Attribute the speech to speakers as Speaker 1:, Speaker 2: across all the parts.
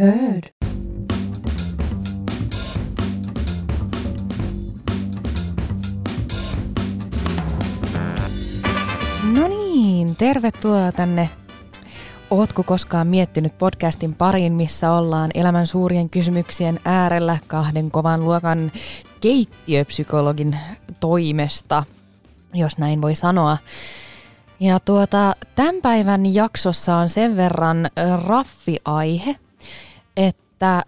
Speaker 1: Heard. No niin, tervetuloa tänne Ootko koskaan miettinyt podcastin pariin, missä ollaan elämän suurien kysymyksien äärellä kahden kovan luokan keittiöpsykologin toimesta, jos näin voi sanoa. Ja tuota, tämän päivän jaksossa on sen verran raffiaihe, että,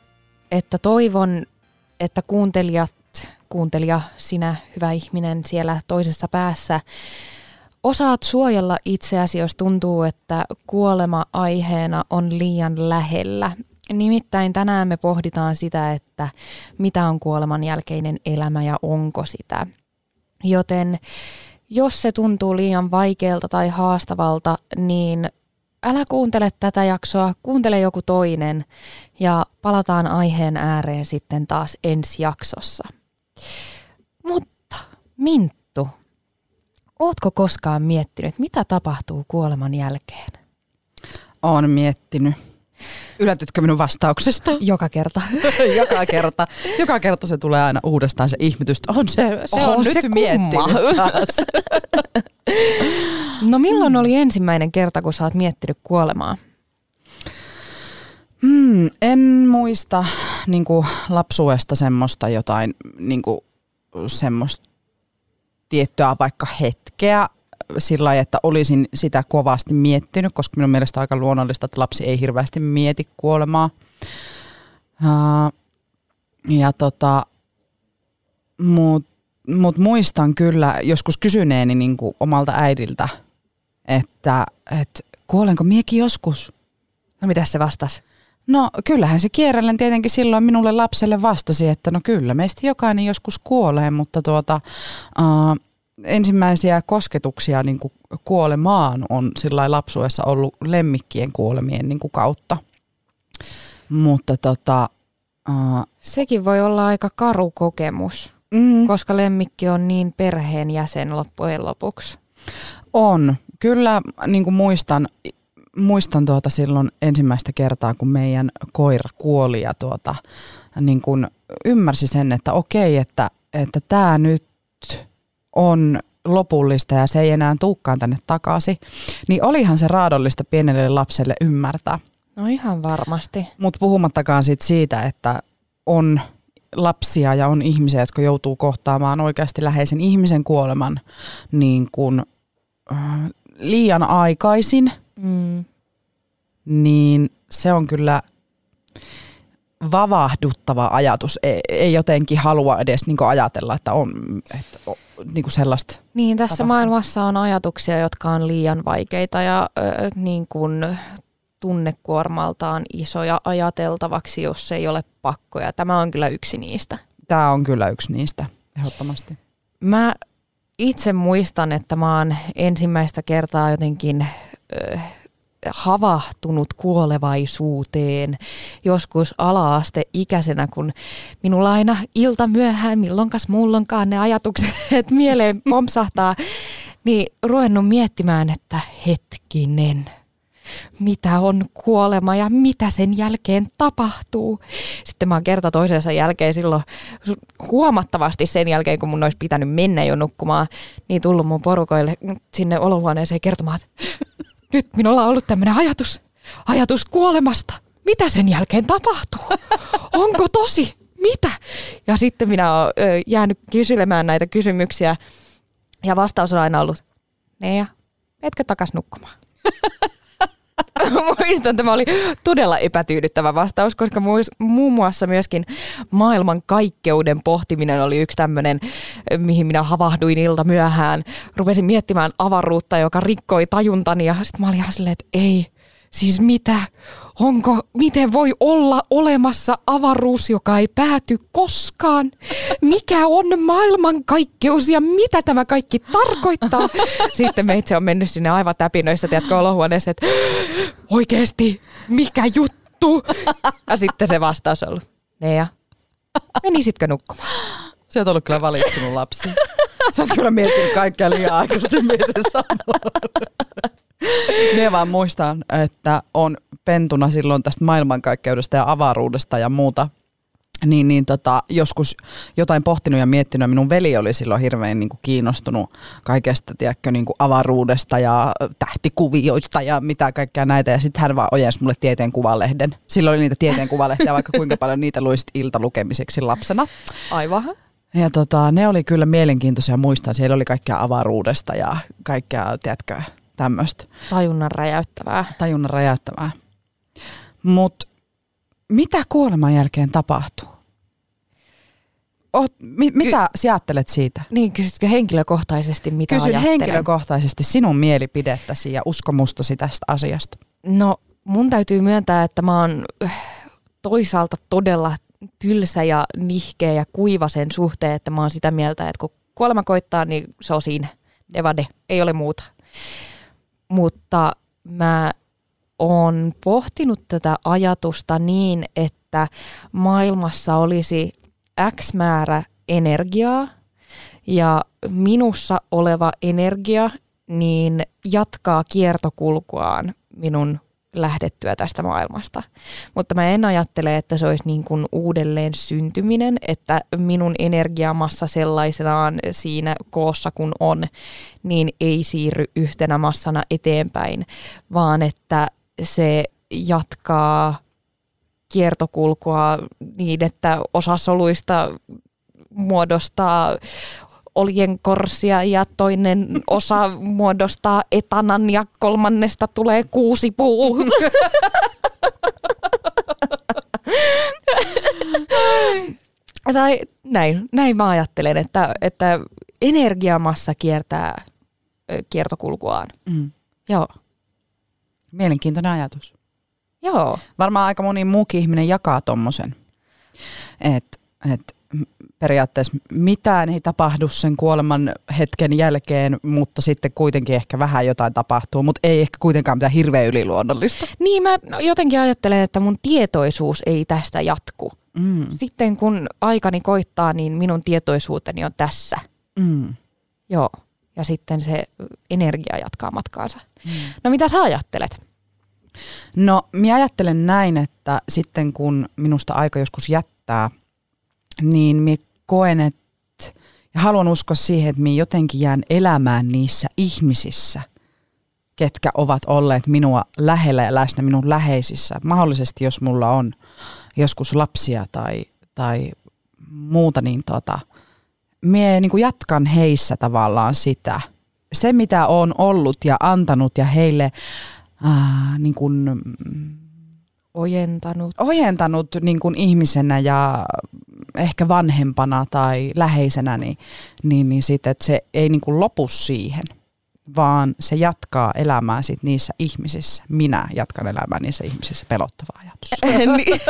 Speaker 1: että toivon, että kuuntelijat, kuuntelija, sinä hyvä ihminen siellä toisessa päässä, osaat suojella itseäsi, jos tuntuu, että kuolema aiheena on liian lähellä. Nimittäin tänään me pohditaan sitä, että mitä on kuoleman jälkeinen elämä ja onko sitä. Joten jos se tuntuu liian vaikealta tai haastavalta, niin älä kuuntele tätä jaksoa, kuuntele joku toinen ja palataan aiheen ääreen sitten taas ensi jaksossa. Mutta Minttu, ootko koskaan miettinyt, mitä tapahtuu kuoleman jälkeen?
Speaker 2: Oon miettinyt. Yllätytkö minun vastauksesta?
Speaker 1: Joka kerta.
Speaker 2: Joka kerta. Joka kerta se tulee aina uudestaan se ihmetys. On se, se on, on nyt se miettinyt taas.
Speaker 1: No milloin oli ensimmäinen kerta, kun sä oot miettinyt kuolemaa?
Speaker 2: Hmm, en muista niin kuin lapsuudesta semmoista jotain niin kuin, semmoista tiettyä vaikka hetkeä sillä lailla, että olisin sitä kovasti miettinyt, koska minun mielestä on aika luonnollista, että lapsi ei hirveästi mieti kuolemaa. Ja tota, mut, mut muistan kyllä joskus kysyneeni niin kuin omalta äidiltä, että et, kuolenko miekin joskus?
Speaker 1: No mitä se vastasi?
Speaker 2: No kyllähän se kierrellen tietenkin silloin minulle lapselle vastasi, että no kyllä meistä jokainen joskus kuolee, mutta tuota, uh, ensimmäisiä kosketuksia niin kuin kuolemaan on sillä lapsuudessa ollut lemmikkien kuolemien niin kuin kautta. Mutta tota,
Speaker 1: uh, Sekin voi olla aika karu kokemus, mm. koska lemmikki on niin perheen jäsen loppujen lopuksi.
Speaker 2: On. Kyllä niin kuin muistan, muistan tuota silloin ensimmäistä kertaa, kun meidän koira kuoli ja tuota, niin kuin ymmärsi sen, että okei, että, että tämä nyt on lopullista ja se ei enää tuukkaan tänne takaisin, niin olihan se raadollista pienelle lapselle ymmärtää.
Speaker 1: No ihan varmasti.
Speaker 2: Mutta puhumattakaan sit siitä, että on lapsia ja on ihmisiä, jotka joutuu kohtaamaan oikeasti läheisen ihmisen kuoleman niin kun, äh, liian aikaisin, mm. niin se on kyllä vavahduttava ajatus. Ei, ei jotenkin halua edes niin ajatella, että on että niin kuin sellaista.
Speaker 1: Niin, tässä tapahtuu. maailmassa on ajatuksia, jotka on liian vaikeita ja äh, niin kuin tunnekuormaltaan isoja ajateltavaksi, jos ei ole pakkoja. Tämä on kyllä yksi niistä.
Speaker 2: Tämä on kyllä yksi niistä, ehdottomasti.
Speaker 1: Mä itse muistan, että mä oon ensimmäistä kertaa jotenkin... Äh, havahtunut kuolevaisuuteen joskus ala-aste-ikäisenä, kun minulla aina ilta myöhään, milloinkas mullonkaan ne ajatukset mieleen pompsahtaa, niin ruvennut miettimään, että hetkinen, mitä on kuolema ja mitä sen jälkeen tapahtuu. Sitten mä oon kerta toisensa jälkeen silloin huomattavasti sen jälkeen, kun mun olisi pitänyt mennä jo nukkumaan, niin tullut mun porukoille sinne olohuoneeseen kertomaan, että nyt minulla on ollut tämmöinen ajatus, ajatus kuolemasta. Mitä sen jälkeen tapahtuu? Onko tosi? Mitä? Ja sitten minä olen jäänyt kyselemään näitä kysymyksiä ja vastaus on aina ollut, Nea, etkö takas nukkumaan? Muistan, että tämä oli todella epätyydyttävä vastaus, koska muun muassa myöskin maailman kaikkeuden pohtiminen oli yksi tämmöinen, mihin minä havahduin ilta myöhään. Rupesin miettimään avaruutta, joka rikkoi tajuntani ja sitten mä olin ihan silleen, että ei, Siis mitä? Onko, miten voi olla olemassa avaruus, joka ei pääty koskaan? Mikä on maailmankaikkeus ja mitä tämä kaikki tarkoittaa? Sitten meitse on mennyt sinne aivan täpinöissä, tiedätkö, olohuoneessa, että oikeasti, mikä juttu? Ja sitten se vastaus on ollut, Nea, menisitkö nukkumaan?
Speaker 2: Sä oot ollut kyllä valittunut lapsi. Sä oot kyllä miettinyt kaikkea liian aikaisesti, Ne vaan muistan, että on pentuna silloin tästä maailmankaikkeudesta ja avaruudesta ja muuta niin, niin tota, joskus jotain pohtinut ja miettinyt. Minun veli oli silloin hirveän niin kuin kiinnostunut kaikesta tiedätkö, niin kuin avaruudesta ja tähtikuvioista ja mitä kaikkea näitä. Ja sitten hän vaan ojensi mulle tieteen kuvalehden. Silloin oli niitä tieteen kuvalehtiä, vaikka kuinka paljon niitä luisit iltalukemiseksi lapsena.
Speaker 1: Aivan.
Speaker 2: Ja tota, ne oli kyllä mielenkiintoisia muistaa. Siellä oli kaikkea avaruudesta ja kaikkea, tiedätkö, tämmöistä.
Speaker 1: Tajunnan räjäyttävää.
Speaker 2: Tajunnan räjäyttävää. Mutta mitä kuoleman jälkeen tapahtuu? Oot, mi, mitä Ky- sä ajattelet siitä?
Speaker 1: Niin, kysytkö henkilökohtaisesti mitä
Speaker 2: Kysyn
Speaker 1: ajattelen?
Speaker 2: henkilökohtaisesti sinun mielipidettäsi ja uskomustasi tästä asiasta.
Speaker 1: No, mun täytyy myöntää, että mä oon äh, toisaalta todella tylsä ja nihkeä ja kuiva sen suhteen, että mä oon sitä mieltä, että kun kuolema koittaa, niin se on siinä. Devade, ei ole muuta. Mutta mä oon pohtinut tätä ajatusta niin, että maailmassa olisi X määrä energiaa ja minussa oleva energia niin jatkaa kiertokulkuaan minun lähdettyä tästä maailmasta. Mutta mä en ajattele, että se olisi niin kuin uudelleen syntyminen, että minun energiamassa sellaisenaan siinä koossa kun on, niin ei siirry yhtenä massana eteenpäin, vaan että se jatkaa kiertokulkua niin, että osa soluista muodostaa oljenkorsia ja toinen osa muodostaa etanan ja kolmannesta tulee kuusi puu. tai näin, näin mä ajattelen, että, että energiamassa kiertää kiertokulkuaan. Mm. Joo.
Speaker 2: Mielenkiintoinen ajatus.
Speaker 1: Joo.
Speaker 2: Varmaan aika moni muukin ihminen jakaa tommosen. Että et periaatteessa mitään ei tapahdu sen kuoleman hetken jälkeen, mutta sitten kuitenkin ehkä vähän jotain tapahtuu, mutta ei ehkä kuitenkaan mitään hirveän yliluonnollista.
Speaker 1: Niin, mä jotenkin ajattelen, että mun tietoisuus ei tästä jatku. Mm. Sitten kun aikani koittaa, niin minun tietoisuuteni on tässä. Mm. Joo, ja sitten se energia jatkaa matkaansa. Mm. No mitä sä ajattelet?
Speaker 2: No, minä ajattelen näin, että sitten kun minusta aika joskus jättää, niin minä koen, että ja haluan uskoa siihen, että minä jotenkin jään elämään niissä ihmisissä, ketkä ovat olleet minua lähellä ja läsnä minun läheisissä. Mahdollisesti, jos mulla on joskus lapsia tai, tai muuta, niin tota, minä niin jatkan heissä tavallaan sitä. Se, mitä on ollut ja antanut ja heille äh, niin kuin,
Speaker 1: ojentanut,
Speaker 2: ojentanut niin kuin ihmisenä ja ehkä vanhempana tai läheisenä, niin, niin, niin sit, että se ei niin kuin lopu siihen, vaan se jatkaa elämää sit niissä ihmisissä. Minä jatkan elämää niissä ihmisissä. Pelottava ajatus.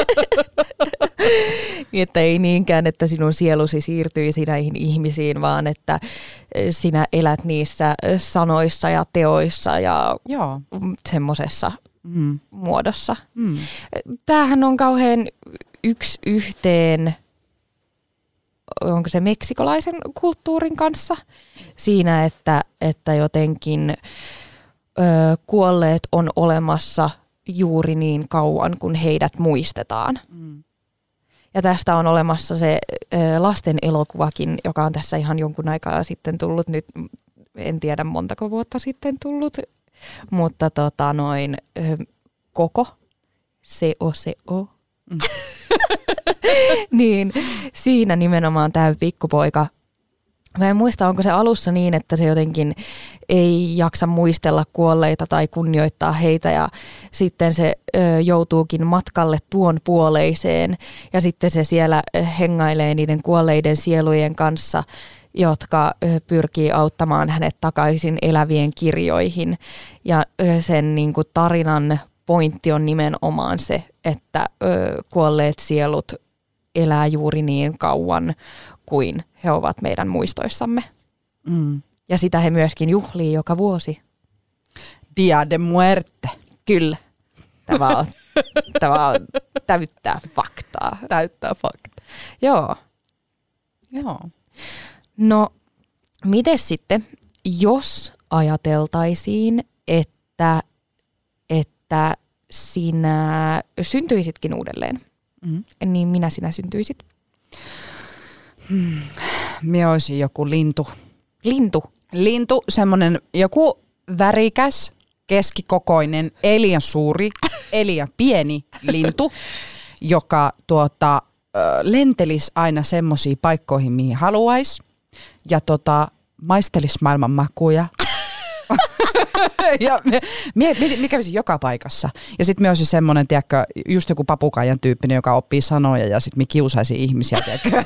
Speaker 1: niin, että ei niinkään, että sinun sielusi siirtyisi näihin ihmisiin, vaan että sinä elät niissä sanoissa ja teoissa ja Joo. semmoisessa mm. muodossa. Mm. Tämähän on kauhean yksi yhteen, onko se meksikolaisen kulttuurin kanssa, siinä, että, että jotenkin ö, kuolleet on olemassa juuri niin kauan, kun heidät muistetaan. Mm. Ja tästä on olemassa se ö, lasten elokuvakin, joka on tässä ihan jonkun aikaa sitten tullut nyt, en tiedä montako vuotta sitten tullut, mutta tota noin, koko, se o se o. Mm. niin siinä nimenomaan tämä pikkupoika Mä en muista, onko se alussa niin, että se jotenkin ei jaksa muistella kuolleita tai kunnioittaa heitä ja sitten se ö, joutuukin matkalle tuon puoleiseen ja sitten se siellä hengailee niiden kuolleiden sielujen kanssa jotka pyrkii auttamaan hänet takaisin elävien kirjoihin. Ja sen niin kuin, tarinan pointti on nimenomaan se, että ö, kuolleet sielut elää juuri niin kauan kuin he ovat meidän muistoissamme. Mm. Ja sitä he myöskin juhlii joka vuosi.
Speaker 2: Dia de muerte.
Speaker 1: Kyllä. Tämä on, tämä on täyttää faktaa.
Speaker 2: Täyttää faktaa.
Speaker 1: Joo.
Speaker 2: Joo.
Speaker 1: No, miten sitten, jos ajateltaisiin, että että, että sinä syntyisitkin uudelleen,
Speaker 2: Mm.
Speaker 1: niin minä sinä syntyisit.
Speaker 2: Mie olisin joku lintu.
Speaker 1: Lintu.
Speaker 2: Lintu, semmonen joku värikäs, keskikokoinen, ei liian suuri, ei liian pieni lintu, joka tuota, lentelis aina semmoisiin paikkoihin, mihin haluaisi. Ja tota, maistelis maailman makuja. ja mie, mie, mie, mie kävisin joka paikassa. Ja sitten me olisin semmoinen, tiedätkö, just joku papukaijan tyyppinen, joka oppii sanoja ja sitten me kiusaisin ihmisiä, tiedätkö,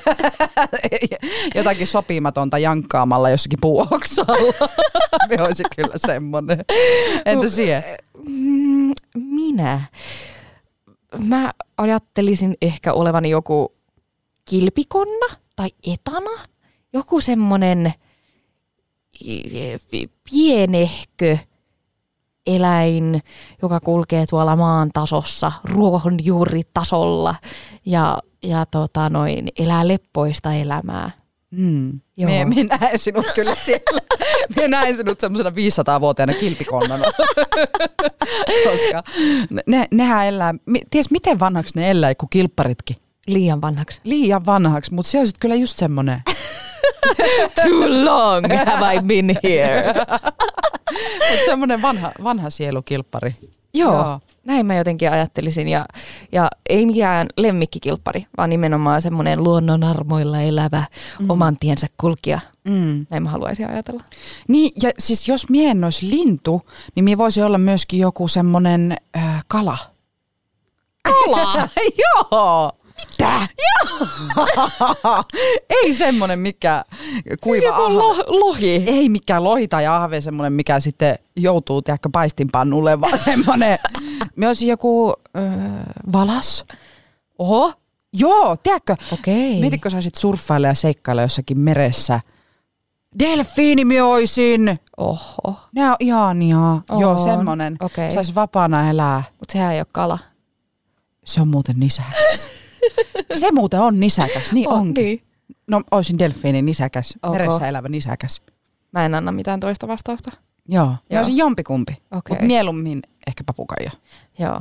Speaker 2: jotakin sopimatonta jankkaamalla jossakin puuoksalla. me olisin kyllä semmoinen. Entä siihen?
Speaker 1: Mm, minä? Mä ajattelisin ehkä olevani joku kilpikonna tai etana. Joku semmonen i- pienehkö eläin, joka kulkee tuolla maan tasossa, ruohonjuuritasolla ja, ja tota noin, elää leppoista elämää.
Speaker 2: Mm.
Speaker 1: Joo.
Speaker 2: Mie, mie näen sinut kyllä siellä. Mie näen sinut semmoisena 500-vuotiaana kilpikonnana. Koska ne, nehän elää, ties miten vanhaksi ne elää, kuin kilpparitkin.
Speaker 1: Liian vanhaksi.
Speaker 2: Liian vanhaksi, mutta se olisi kyllä just semmoinen.
Speaker 1: Too long have I been here.
Speaker 2: Mutta semmoinen vanha, vanha sielukilppari.
Speaker 1: Joo,
Speaker 2: Joo.
Speaker 1: Näin mä jotenkin ajattelisin. Ja, ja ei mikään lemmikkikilppari, vaan nimenomaan semmoinen luonnon armoilla elävä mm. oman tiensä kulkija.
Speaker 2: Mm.
Speaker 1: Näin mä haluaisin ajatella.
Speaker 2: Niin, ja siis jos mie en olisi lintu, niin mie voisi olla myöskin joku semmoinen äh, kala.
Speaker 1: Kala?
Speaker 2: Joo!
Speaker 1: Mitä?
Speaker 2: Ei semmoinen mikä kuiva
Speaker 1: Siis joku lo, lohi.
Speaker 2: Ei mikään lohi tai ahve, semmoinen mikä sitten joutuu tiedätkö, paistinpannulle, vaan semmoinen, me olisin joku öö, valas.
Speaker 1: Oho.
Speaker 2: Joo, tiedätkö,
Speaker 1: Okei.
Speaker 2: mietitkö saisit surffailla ja seikkailla jossakin meressä. Delfiini me oisin.
Speaker 1: Oho.
Speaker 2: Ne on ihania.
Speaker 1: On.
Speaker 2: Joo, semmonen.
Speaker 1: Okei.
Speaker 2: Sais vapaana elää.
Speaker 1: Mutta sehän ei ole kala.
Speaker 2: Se on muuten nisäkäs. Se muuten on nisäkäs, niin
Speaker 1: Oh,
Speaker 2: onkin.
Speaker 1: Niin.
Speaker 2: No, oisin delfiinin nisäkäs.
Speaker 1: Ok.
Speaker 2: Meressä elävä nisäkäs.
Speaker 1: Mä en anna mitään toista vastausta.
Speaker 2: Joo.
Speaker 1: Joo.
Speaker 2: Olisin jompikumpi.
Speaker 1: Okei.
Speaker 2: Mutta mieluummin ehkä papukaija.
Speaker 1: Joo.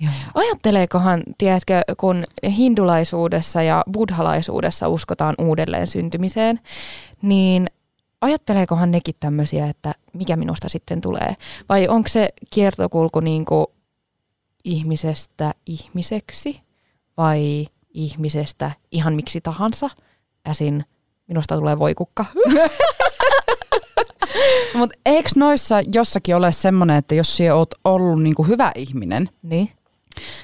Speaker 2: Joo.
Speaker 1: Ajatteleekohan, tiedätkö, kun hindulaisuudessa ja buddhalaisuudessa uskotaan uudelleen syntymiseen, niin ajatteleekohan nekin tämmöisiä, että mikä minusta sitten tulee? Vai onko se kiertokulku niin kuin ihmisestä ihmiseksi vai ihmisestä ihan miksi tahansa? Äsin minusta tulee voikukka.
Speaker 2: Mutta eikö noissa jossakin ole semmoinen, että jos sinä oot ollut niinku hyvä ihminen,
Speaker 1: niin.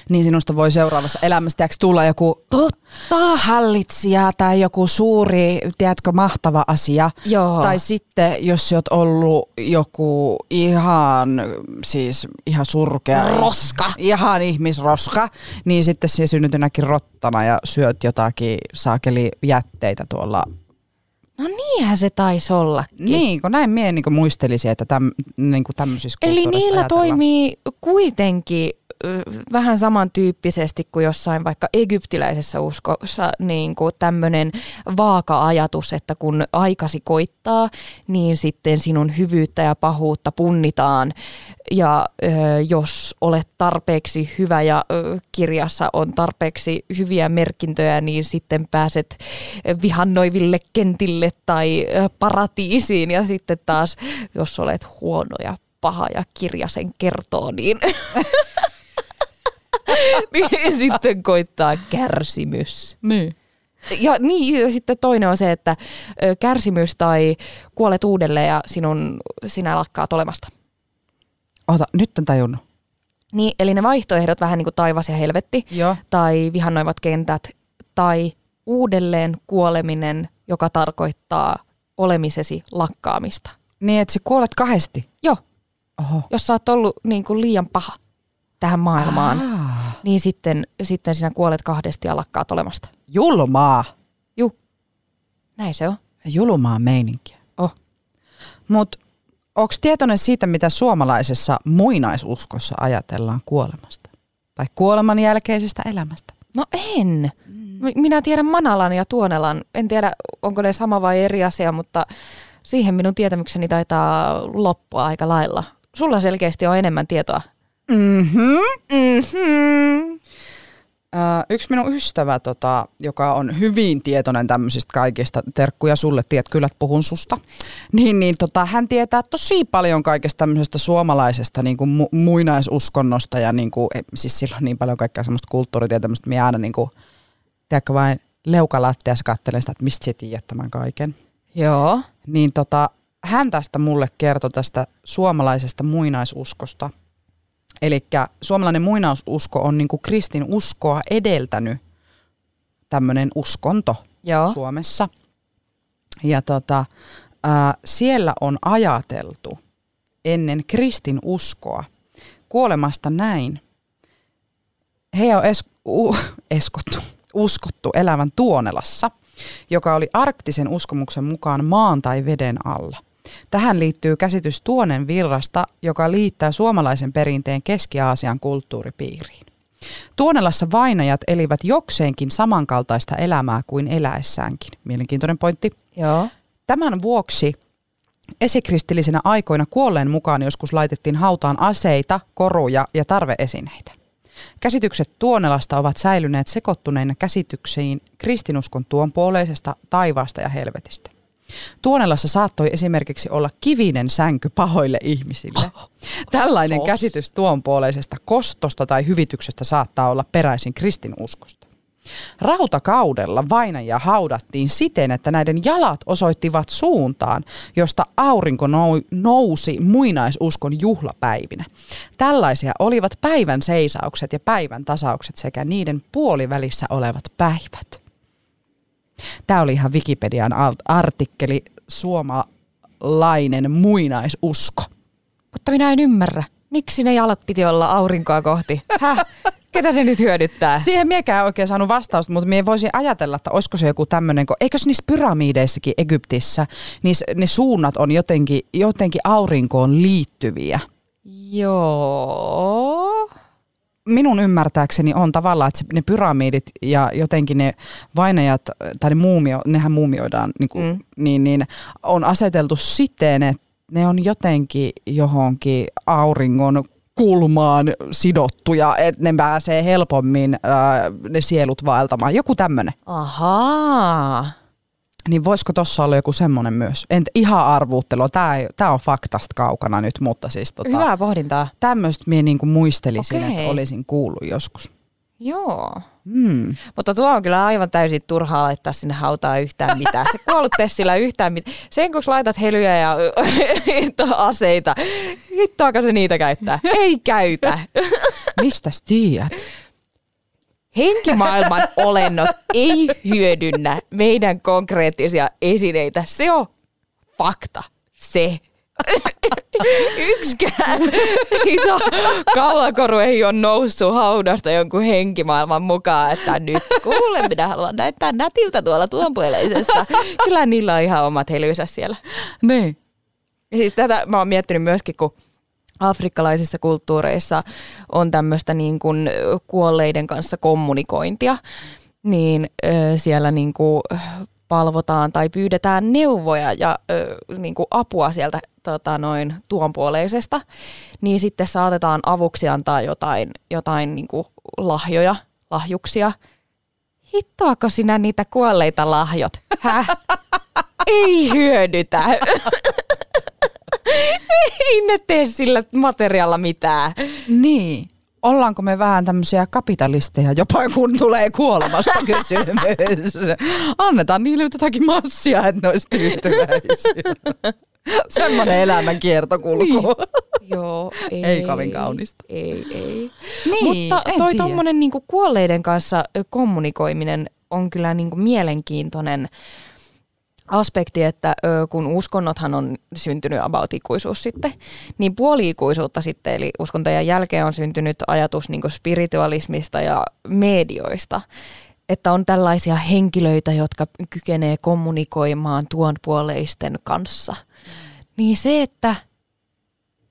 Speaker 2: Niin sinusta voi seuraavassa elämässä tulla joku totta hallitsija tai joku suuri, tiedätkö, mahtava asia.
Speaker 1: Joo.
Speaker 2: Tai sitten, jos sä oot ollut joku ihan, siis ihan surkea.
Speaker 1: Roska.
Speaker 2: Ihan ihmisroska. Niin sitten sinä synnytynäkin rottana ja syöt jotakin saakeli jätteitä tuolla.
Speaker 1: No niinhän se taisi ollakin.
Speaker 2: Niin, kun näin mie niin muistelisin, että täm, niin tämmöisissä
Speaker 1: Eli niillä
Speaker 2: ajatellaan.
Speaker 1: toimii kuitenkin vähän samantyyppisesti kuin jossain vaikka egyptiläisessä uskossa niin kuin tämmöinen vaaka-ajatus, että kun aikasi koittaa, niin sitten sinun hyvyyttä ja pahuutta punnitaan. Ja jos olet tarpeeksi hyvä ja kirjassa on tarpeeksi hyviä merkintöjä, niin sitten pääset vihannoiville kentille tai paratiisiin. Ja sitten taas, jos olet huono ja paha ja kirja sen kertoo, niin, niin sitten koittaa kärsimys.
Speaker 2: Niin.
Speaker 1: Ja niin, ja sitten toinen on se, että kärsimys tai kuolet uudelleen ja sinun, sinä lakkaat olemasta.
Speaker 2: Ota, nyt en tajunnut.
Speaker 1: Niin, eli ne vaihtoehdot vähän niin kuin taivas ja helvetti,
Speaker 2: Joo.
Speaker 1: tai vihannoivat kentät, tai uudelleen kuoleminen, joka tarkoittaa olemisesi lakkaamista.
Speaker 2: Niin, että sä kuolet kahdesti.
Speaker 1: Joo,
Speaker 2: Oho.
Speaker 1: jos sä oot ollut niin kuin liian paha tähän maailmaan,
Speaker 2: Aa,
Speaker 1: niin sitten, sitten sinä kuolet kahdesti ja lakkaat olemasta.
Speaker 2: julmaa.
Speaker 1: Juu, näin se on.
Speaker 2: Julmaa meininkiä.
Speaker 1: Oh.
Speaker 2: Mutta onko tietoinen siitä, mitä suomalaisessa muinaisuskossa ajatellaan kuolemasta? Tai kuoleman jälkeisestä elämästä?
Speaker 1: No en. Mm. Minä tiedän Manalan ja Tuonelan. En tiedä, onko ne sama vai eri asia, mutta siihen minun tietämykseni taitaa loppua aika lailla. sulla selkeästi on enemmän tietoa.
Speaker 2: Mm-hmm.
Speaker 1: Mm-hmm.
Speaker 2: Ö, yksi minun ystävä, tota, joka on hyvin tietoinen tämmöisistä kaikista, terkkuja sulle, tiedät kyllä, että puhun susta, niin, niin tota, hän tietää tosi paljon kaikesta tämmöisestä suomalaisesta niin kuin mu- muinaisuskonnosta ja niin kuin, siis sillä on niin paljon kaikkea semmoista kulttuuritietämystä, että minä aina niin kuin, tiedätkö vain leukalattiassa katselen sitä, että mistä sä tiedät tämän kaiken.
Speaker 1: Joo.
Speaker 2: Niin tota, hän tästä mulle kertoi tästä suomalaisesta muinaisuskosta. Eli suomalainen muinaususko on niinku kristin uskoa edeltänyt tämmöinen uskonto
Speaker 1: Joo.
Speaker 2: Suomessa. Ja tota, ää, siellä on ajateltu ennen kristin uskoa kuolemasta näin. He on es, u, eskottu, uskottu elävän Tuonelassa, joka oli arktisen uskomuksen mukaan maan tai veden alla. Tähän liittyy käsitys tuonen virrasta, joka liittää suomalaisen perinteen Keski-Aasian kulttuuripiiriin. Tuonelassa vainajat elivät jokseenkin samankaltaista elämää kuin eläessäänkin. Mielenkiintoinen pointti.
Speaker 1: Joo.
Speaker 2: Tämän vuoksi esikristillisinä aikoina kuolleen mukaan joskus laitettiin hautaan aseita, koruja ja tarveesineitä. Käsitykset Tuonelasta ovat säilyneet sekoittuneina käsityksiin kristinuskon tuonpuoleisesta taivaasta ja helvetistä. Tuonelassa saattoi esimerkiksi olla kivinen sänky pahoille ihmisille. Tällainen
Speaker 1: Sos.
Speaker 2: käsitys tuonpuoleisesta kostosta tai hyvityksestä saattaa olla peräisin kristinuskosta. Rautakaudella vainajia haudattiin siten, että näiden jalat osoittivat suuntaan, josta aurinko nou- nousi muinaisuskon juhlapäivinä. Tällaisia olivat päivän seisaukset ja päivän tasaukset sekä niiden puolivälissä olevat päivät. Tämä oli ihan Wikipedian artikkeli suomalainen muinaisusko.
Speaker 1: Mutta minä en ymmärrä. Miksi ne jalat piti olla aurinkoa kohti? Häh? Ketä se nyt hyödyttää?
Speaker 2: Siihen miekään oikein saanut vastausta, mutta minä voisin ajatella, että olisiko se joku tämmöinen, kun eikös niissä pyramideissakin Egyptissä, niissä, ne suunnat on jotenkin, jotenkin aurinkoon liittyviä.
Speaker 1: Joo.
Speaker 2: Minun ymmärtääkseni on tavallaan, että ne pyramidit ja jotenkin ne vainajat, tai ne muumio, nehän muumioidaan, niin, kuin,
Speaker 1: Mm.
Speaker 2: niin, niin on aseteltu siten, että ne on jotenkin johonkin auringon kulmaan sidottuja, että ne pääsee helpommin ää, ne sielut vaeltamaan. Joku tämmöinen.
Speaker 1: Ahaa.
Speaker 2: Niin voisiko tuossa olla joku semmoinen myös? En ihan arvuuttelua. Tämä, on faktasta kaukana nyt, mutta siis tota,
Speaker 1: Hyvää pohdintaa.
Speaker 2: tämmöistä minä niinku muistelisin,
Speaker 1: Okei.
Speaker 2: että olisin kuullut joskus.
Speaker 1: Joo.
Speaker 2: Hmm.
Speaker 1: Mutta tuo on kyllä aivan täysin turhaa laittaa sinne hautaan yhtään mitään. Se kuollut Tessillä yhtään mitään. Sen kun laitat helyjä ja aseita, hittoako se niitä käyttää? Ei käytä.
Speaker 2: Mistä tiedät?
Speaker 1: Henkimaailman olennot ei hyödynnä meidän konkreettisia esineitä. Se on fakta. Se. Yksikään iso kaulakoru ei ole noussut haudasta jonkun henkimaailman mukaan, että nyt kuule, minä haluan näyttää nätiltä tuolla tuonpuoleisessa. Kyllä niillä on ihan omat helynsä siellä.
Speaker 2: Niin.
Speaker 1: Siis tätä mä oon miettinyt myöskin, kun afrikkalaisissa kulttuureissa on tämmöistä niin kuin kuolleiden kanssa kommunikointia, niin siellä niin kuin palvotaan tai pyydetään neuvoja ja niin kuin apua sieltä tota, noin tuonpuoleisesta, niin sitten saatetaan avuksi antaa jotain, jotain niin kuin lahjoja, lahjuksia. Hittoako sinä niitä kuolleita lahjot? Häh? Ei hyödytä. Ei ne tee sillä materiaalilla mitään.
Speaker 2: Niin. Ollaanko me vähän tämmöisiä kapitalisteja jopa kun tulee kuolemasta kysymys? Annetaan niille nyt jotakin massia, että ne olisi tyytyväisiä. Semmoinen elämän kiertokulku.
Speaker 1: Niin. Joo, ei.
Speaker 2: Ei kovin kaunista.
Speaker 1: Ei, ei.
Speaker 2: Niin,
Speaker 1: Mutta toi
Speaker 2: tiedä.
Speaker 1: tommonen niinku kuolleiden kanssa kommunikoiminen on kyllä niinku mielenkiintoinen aspekti, että ö, kun uskonnothan on syntynyt about ikuisuus sitten, niin puoli-ikuisuutta sitten, eli uskontojen jälkeen on syntynyt ajatus niinku spiritualismista ja medioista, että on tällaisia henkilöitä, jotka kykenee kommunikoimaan tuon puoleisten kanssa. Niin se, että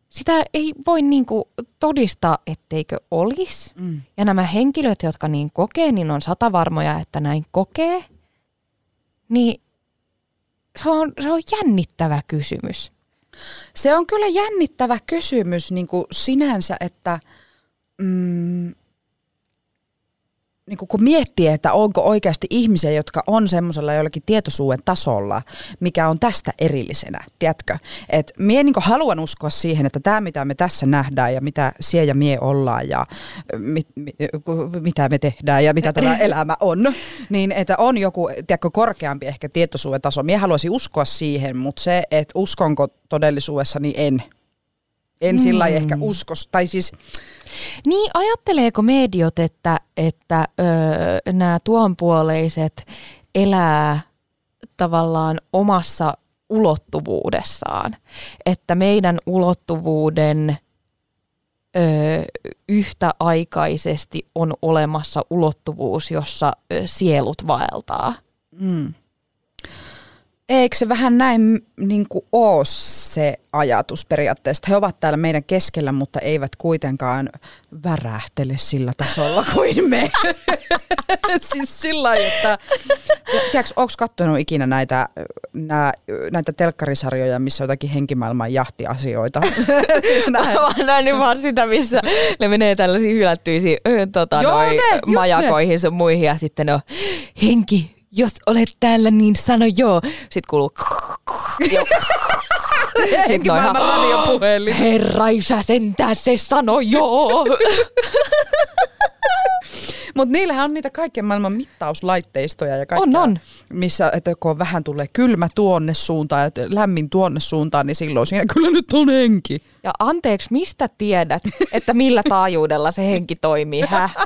Speaker 1: sitä ei voi niinku todistaa, etteikö olisi.
Speaker 2: Mm.
Speaker 1: Ja nämä henkilöt, jotka niin kokee, niin on satavarmoja, että näin kokee. Niin se on, se on jännittävä kysymys.
Speaker 2: Se on kyllä jännittävä kysymys niin kuin sinänsä, että mm, niin kun miettii, että onko oikeasti ihmisiä, jotka on semmoisella jollakin tietoisuuden tasolla, mikä on tästä erillisenä, tiedätkö? Et mie niin haluan uskoa siihen, että tämä mitä me tässä nähdään ja mitä sie ja mie ollaan ja mit, mit, mitä me tehdään ja mitä tämä elämä on, niin että on joku tiedätkö, korkeampi ehkä tietoisuuden taso. Mie haluaisin uskoa siihen, mutta se, että uskonko todellisuudessa, niin en. En mm. sillä ehkä uskos, tai siis
Speaker 1: niin, ajatteleeko mediot, että, että öö, nämä tuonpuoleiset elää tavallaan omassa ulottuvuudessaan, että meidän ulottuvuuden ö, yhtäaikaisesti on olemassa ulottuvuus, jossa ö, sielut vaeltaa. Mm.
Speaker 2: Eikö se vähän näin niin kuin ole se ajatus periaatteessa? He ovat täällä meidän keskellä, mutta eivät kuitenkaan värähtele sillä tasolla kuin me. siis sillä että... Tiedätkö, onko katsonut ikinä näitä, nää, näitä telkkarisarjoja, missä on jotakin henkimaailman jahtiasioita?
Speaker 1: siis näin. Mä näin vaan sitä, missä ne menee tällaisiin hylättyisiin tota, Joo, noi, ne, majakoihin sun muihin ja sitten ne on henki, jos olet täällä, niin sano joo. Sitten kuuluu...
Speaker 2: Sitten on radiopuhelin.
Speaker 1: Herra isä sentään se sano joo.
Speaker 2: Mutta niillähän on niitä kaiken maailman mittauslaitteistoja ja kaikkea.
Speaker 1: On, on.
Speaker 2: Missä, että kun vähän tulee kylmä tuonne suuntaan ja lämmin tuonne suuntaan, niin silloin siinä kyllä nyt on henki.
Speaker 1: Ja anteeksi, mistä tiedät, että millä taajuudella se henki toimii, hä?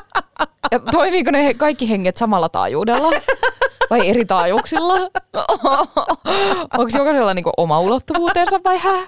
Speaker 1: Ja toimiiko ne kaikki henget samalla taajuudella? Vai eri taajuuksilla? Onko jokaisella niinku oma ulottuvuutensa vai hä?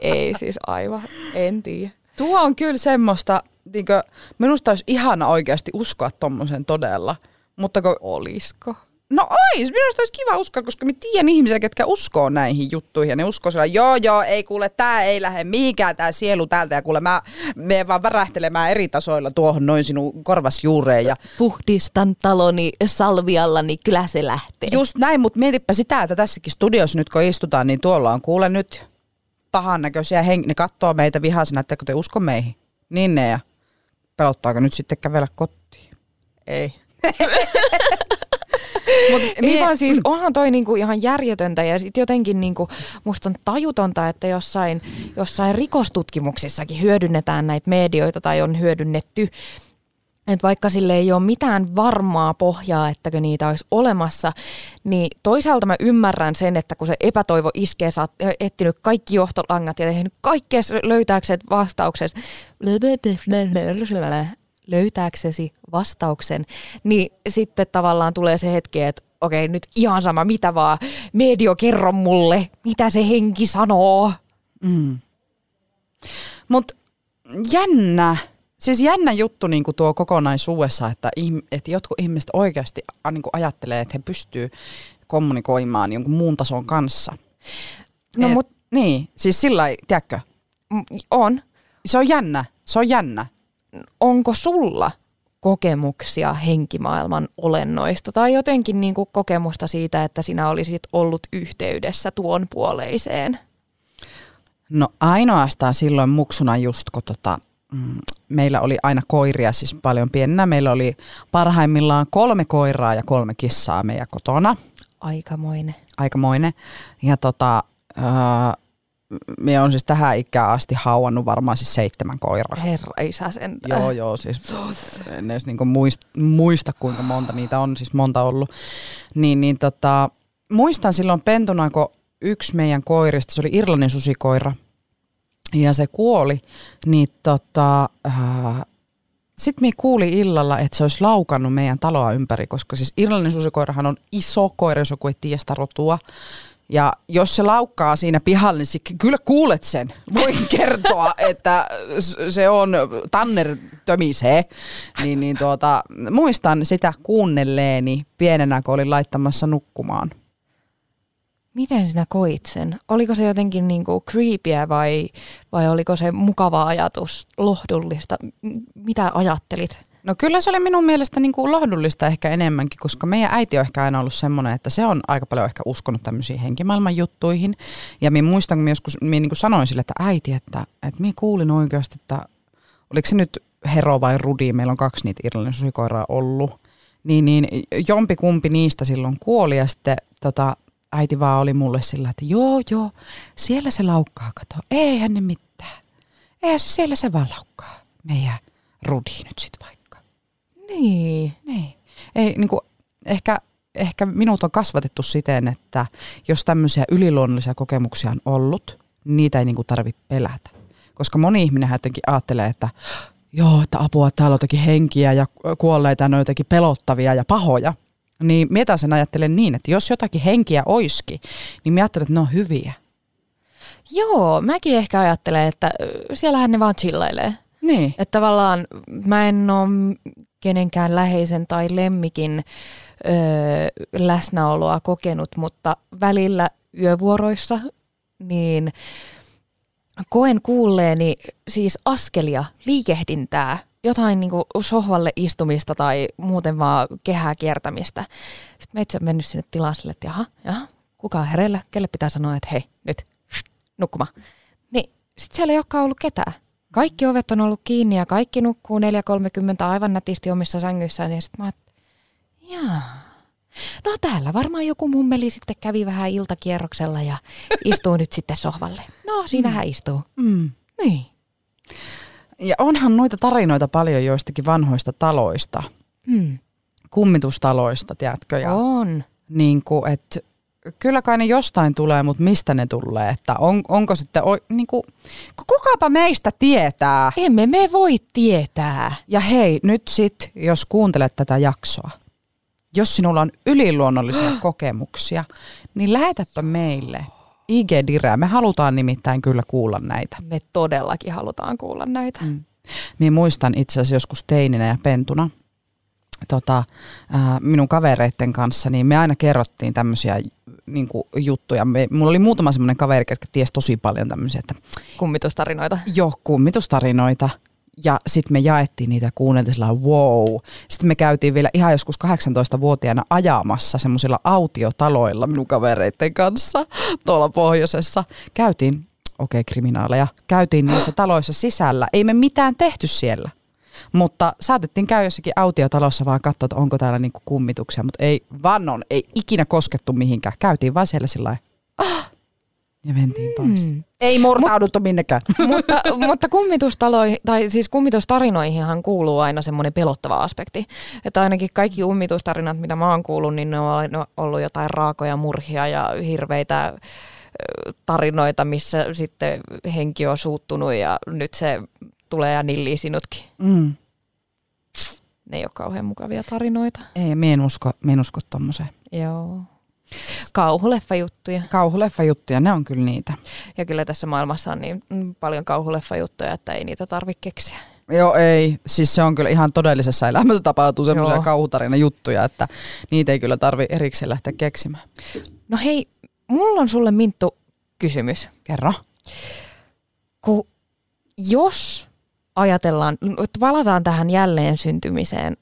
Speaker 1: Ei siis aivan, en tiedä.
Speaker 2: Tuo on kyllä semmoista, niinkö, minusta olisi ihana oikeasti uskoa tommosen todella. Mutta kun,
Speaker 1: Olisko?
Speaker 2: No ois, minusta olisi kiva uskoa, koska me tiedän ihmisiä, ketkä uskoo näihin juttuihin. Ja ne uskoo sillä, joo joo, ei kuule, tää ei lähde mihinkään tää sielu täältä. Ja kuule, mä menen vaan värähtelemään eri tasoilla tuohon noin sinun korvasjuureen. Ja...
Speaker 1: Puhdistan taloni salvialla, niin kyllä se lähtee.
Speaker 2: Just näin, mutta mietipä sitä, että tässäkin studiossa nyt kun istutaan, niin tuolla on kuule nyt pahan näköisiä henk- Ne katsoo meitä vihaisena, että te usko meihin. Niin ne ja pelottaako nyt sitten kävellä kotiin?
Speaker 1: Ei. Mut mie- vaan siis, onhan toi niinku ihan järjetöntä ja sit jotenkin niinku, musta on tajutonta, että jossain, jossain rikostutkimuksissakin hyödynnetään näitä medioita tai on hyödynnetty. Että vaikka sille ei ole mitään varmaa pohjaa, ettäkö niitä olisi olemassa, niin toisaalta mä ymmärrän sen, että kun se epätoivo iskee, sä oot etsinyt kaikki johtolangat ja tehnyt kaikkea löytääksesi vastaukset, löytääksesi vastauksen, niin sitten tavallaan tulee se hetki, että okei, nyt ihan sama, mitä vaan, medio kerro mulle, mitä se henki sanoo. Mm.
Speaker 2: Mutta jännä, siis jännä juttu niin kuin tuo kokonaisuudessa, että, että jotkut ihmiset oikeasti niin kuin ajattelee, että he pystyy kommunikoimaan jonkun muun tason kanssa.
Speaker 1: No Et, mut,
Speaker 2: niin, siis sillä tiedätkö?
Speaker 1: On.
Speaker 2: Se on jännä, se on jännä
Speaker 1: onko sulla kokemuksia henkimaailman olennoista tai jotenkin niin kuin kokemusta siitä, että sinä olisit ollut yhteydessä tuon puoleiseen?
Speaker 2: No ainoastaan silloin muksuna just kun tota, mm, meillä oli aina koiria siis paljon pienenä. Meillä oli parhaimmillaan kolme koiraa ja kolme kissaa meidän kotona.
Speaker 1: Aikamoinen.
Speaker 2: Aikamoinen. Ja tota, öö, me on siis tähän ikään asti hauannut varmaan siis seitsemän koiraa.
Speaker 1: Herra isä sentään.
Speaker 2: Joo, joo, siis en edes niinku muista, muista, kuinka monta niitä on, siis monta ollut. Niin, niin tota, muistan silloin pentuna, kun yksi meidän koirista, se oli Irlannin susikoira, ja se kuoli, niin tota, äh, sitten me kuuli illalla, että se olisi laukannut meidän taloa ympäri, koska siis Irlannin susikoirahan on iso koira, jos joku ei tiedä sitä rotua. Ja jos se laukkaa siinä pihalla, niin kyllä kuulet sen. Voin kertoa, että se on Tanner tömisee. Niin, niin tuota, muistan sitä kuunnelleeni pienenä, kun olin laittamassa nukkumaan.
Speaker 1: Miten sinä koit sen? Oliko se jotenkin niinku creepyä vai, vai oliko se mukava ajatus, lohdullista? Mitä ajattelit?
Speaker 2: No kyllä se oli minun mielestä niin kuin lohdullista ehkä enemmänkin, koska meidän äiti on ehkä aina ollut semmoinen, että se on aika paljon ehkä uskonut tämmöisiin henkimaailman juttuihin. Ja minä muistan, kun joskus minä niin kuin sanoin sille, että äiti, että, että minä kuulin oikeasti, että oliko se nyt Hero vai Rudi, meillä on kaksi niitä irlannin ollut. Niin, niin jompi kumpi niistä silloin kuoli ja sitten tota, äiti vaan oli mulle sillä, että joo joo, siellä se laukkaa, kato, eihän ne mitään. Eihän se siellä se vaan laukkaa, meidän Rudi nyt sit vaikka.
Speaker 1: Niin.
Speaker 2: Niin. Ei, niin kuin, ehkä, ehkä minut on kasvatettu siten, että jos tämmöisiä yliluonnollisia kokemuksia on ollut, niitä ei niin tarvitse pelätä. Koska moni ihminen jotenkin ajattelee, että joo, että apua, täällä on jotakin henkiä ja kuolleita, ne on jotenkin pelottavia ja pahoja. Niin mietä sen ajattelen niin, että jos jotakin henkiä oiski, niin mä ajattelen, että ne on hyviä.
Speaker 1: Joo, mäkin ehkä ajattelen, että siellähän ne vaan chillailee.
Speaker 2: Niin.
Speaker 1: Että tavallaan mä en ole kenenkään läheisen tai lemmikin öö, läsnäoloa kokenut, mutta välillä yövuoroissa niin koen kuulleeni siis askelia, liikehdintää, jotain niin sohvalle istumista tai muuten vaan kehää kiertämistä. Sitten mä itse mennyt sinne tilaan sille, että jaha, jaha, kuka on hereillä, kelle pitää sanoa, että hei, nyt, nukkuma. Niin sitten siellä ei olekaan ollut ketään. Kaikki ovet on ollut kiinni ja kaikki nukkuu 4.30 aivan nätisti omissa sängyissään. Ja sitten mä jaa. No täällä varmaan joku mummeli sitten kävi vähän iltakierroksella ja istuu nyt sitten sohvalle. No siinähän mm. istuu.
Speaker 2: Mm.
Speaker 1: Niin.
Speaker 2: Ja onhan noita tarinoita paljon joistakin vanhoista taloista.
Speaker 1: Mm.
Speaker 2: Kummitustaloista, tiedätkö? Ja
Speaker 1: on.
Speaker 2: Niin kuin, että kyllä kai ne jostain tulee, mutta mistä ne tulee? Että on, onko sitten, o, niin kuin, kukapa meistä tietää?
Speaker 1: Emme me voi tietää.
Speaker 2: Ja hei, nyt sit, jos kuuntelet tätä jaksoa, jos sinulla on yliluonnollisia kokemuksia, niin lähetäpä meille ig. Me halutaan nimittäin kyllä kuulla näitä.
Speaker 1: Me todellakin halutaan kuulla näitä. Mm.
Speaker 2: Minä muistan itse asiassa joskus teininä ja pentuna, tota, ää, minun kavereiden kanssa, niin me aina kerrottiin tämmöisiä niin kuin, juttuja. Me, mulla oli muutama semmoinen kaveri, jotka tiesi tosi paljon tämmöisiä. Että,
Speaker 1: kummitustarinoita.
Speaker 2: Joo, kummitustarinoita. Ja sitten me jaettiin niitä ja kuunneltiin sillä wow. Sitten me käytiin vielä ihan joskus 18-vuotiaana ajamassa semmoisilla autiotaloilla minun kavereiden kanssa tuolla pohjoisessa. Käytiin, okei okay, kriminaaleja, käytiin niissä taloissa sisällä. Ei me mitään tehty siellä. Mutta saatettiin käydä jossakin autiotalossa vaan katsoa, että onko täällä niinku kummituksia, mutta ei vannon, ei ikinä koskettu mihinkään. Käytiin vaan siellä sillä ah, ja mentiin pois. Mm. Ei murtauduttu minnekään.
Speaker 1: mutta, mutta kummitustaloihin, tai siis kummitustarinoihinhan kuuluu aina semmoinen pelottava aspekti. Että ainakin kaikki kummitustarinat, mitä mä oon kuullut, niin ne on ollut jotain raakoja murhia ja hirveitä tarinoita, missä sitten henki on suuttunut ja nyt se tulee ja nillii sinutkin.
Speaker 2: Mm.
Speaker 1: Ne ei ole kauhean mukavia tarinoita.
Speaker 2: Ei, me en usko, me en usko tommoseen.
Speaker 1: Joo. Kauhuleffajuttuja.
Speaker 2: Kauhuleffajuttuja, ne on kyllä niitä.
Speaker 1: Ja kyllä tässä maailmassa on niin paljon kauhuleffajuttuja, että ei niitä tarvitse keksiä.
Speaker 2: Joo, ei. Siis se on kyllä ihan todellisessa elämässä tapahtuu semmoisia kauhutarina juttuja, että niitä ei kyllä tarvi erikseen lähteä keksimään.
Speaker 1: No hei, mulla on sulle Minttu kysymys.
Speaker 2: Kerro.
Speaker 1: Kun jos ajatellaan, että valataan tähän jälleen syntymiseen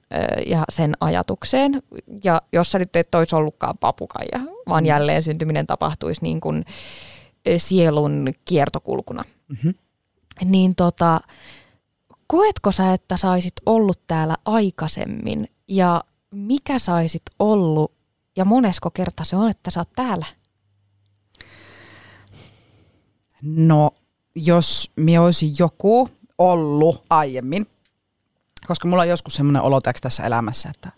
Speaker 1: ja sen ajatukseen, ja jos sä nyt et olisi ollutkaan papukaija, vaan mm. jälleen syntyminen tapahtuisi niin kuin sielun kiertokulkuna,
Speaker 2: mm-hmm.
Speaker 1: niin tota, koetko sä, että saisit ollut täällä aikaisemmin, ja mikä saisit ollut, ja monesko kerta se on, että sä oot täällä?
Speaker 2: No, jos minä olisin joku, ollut aiemmin. Koska mulla on joskus semmoinen olo tässä elämässä, että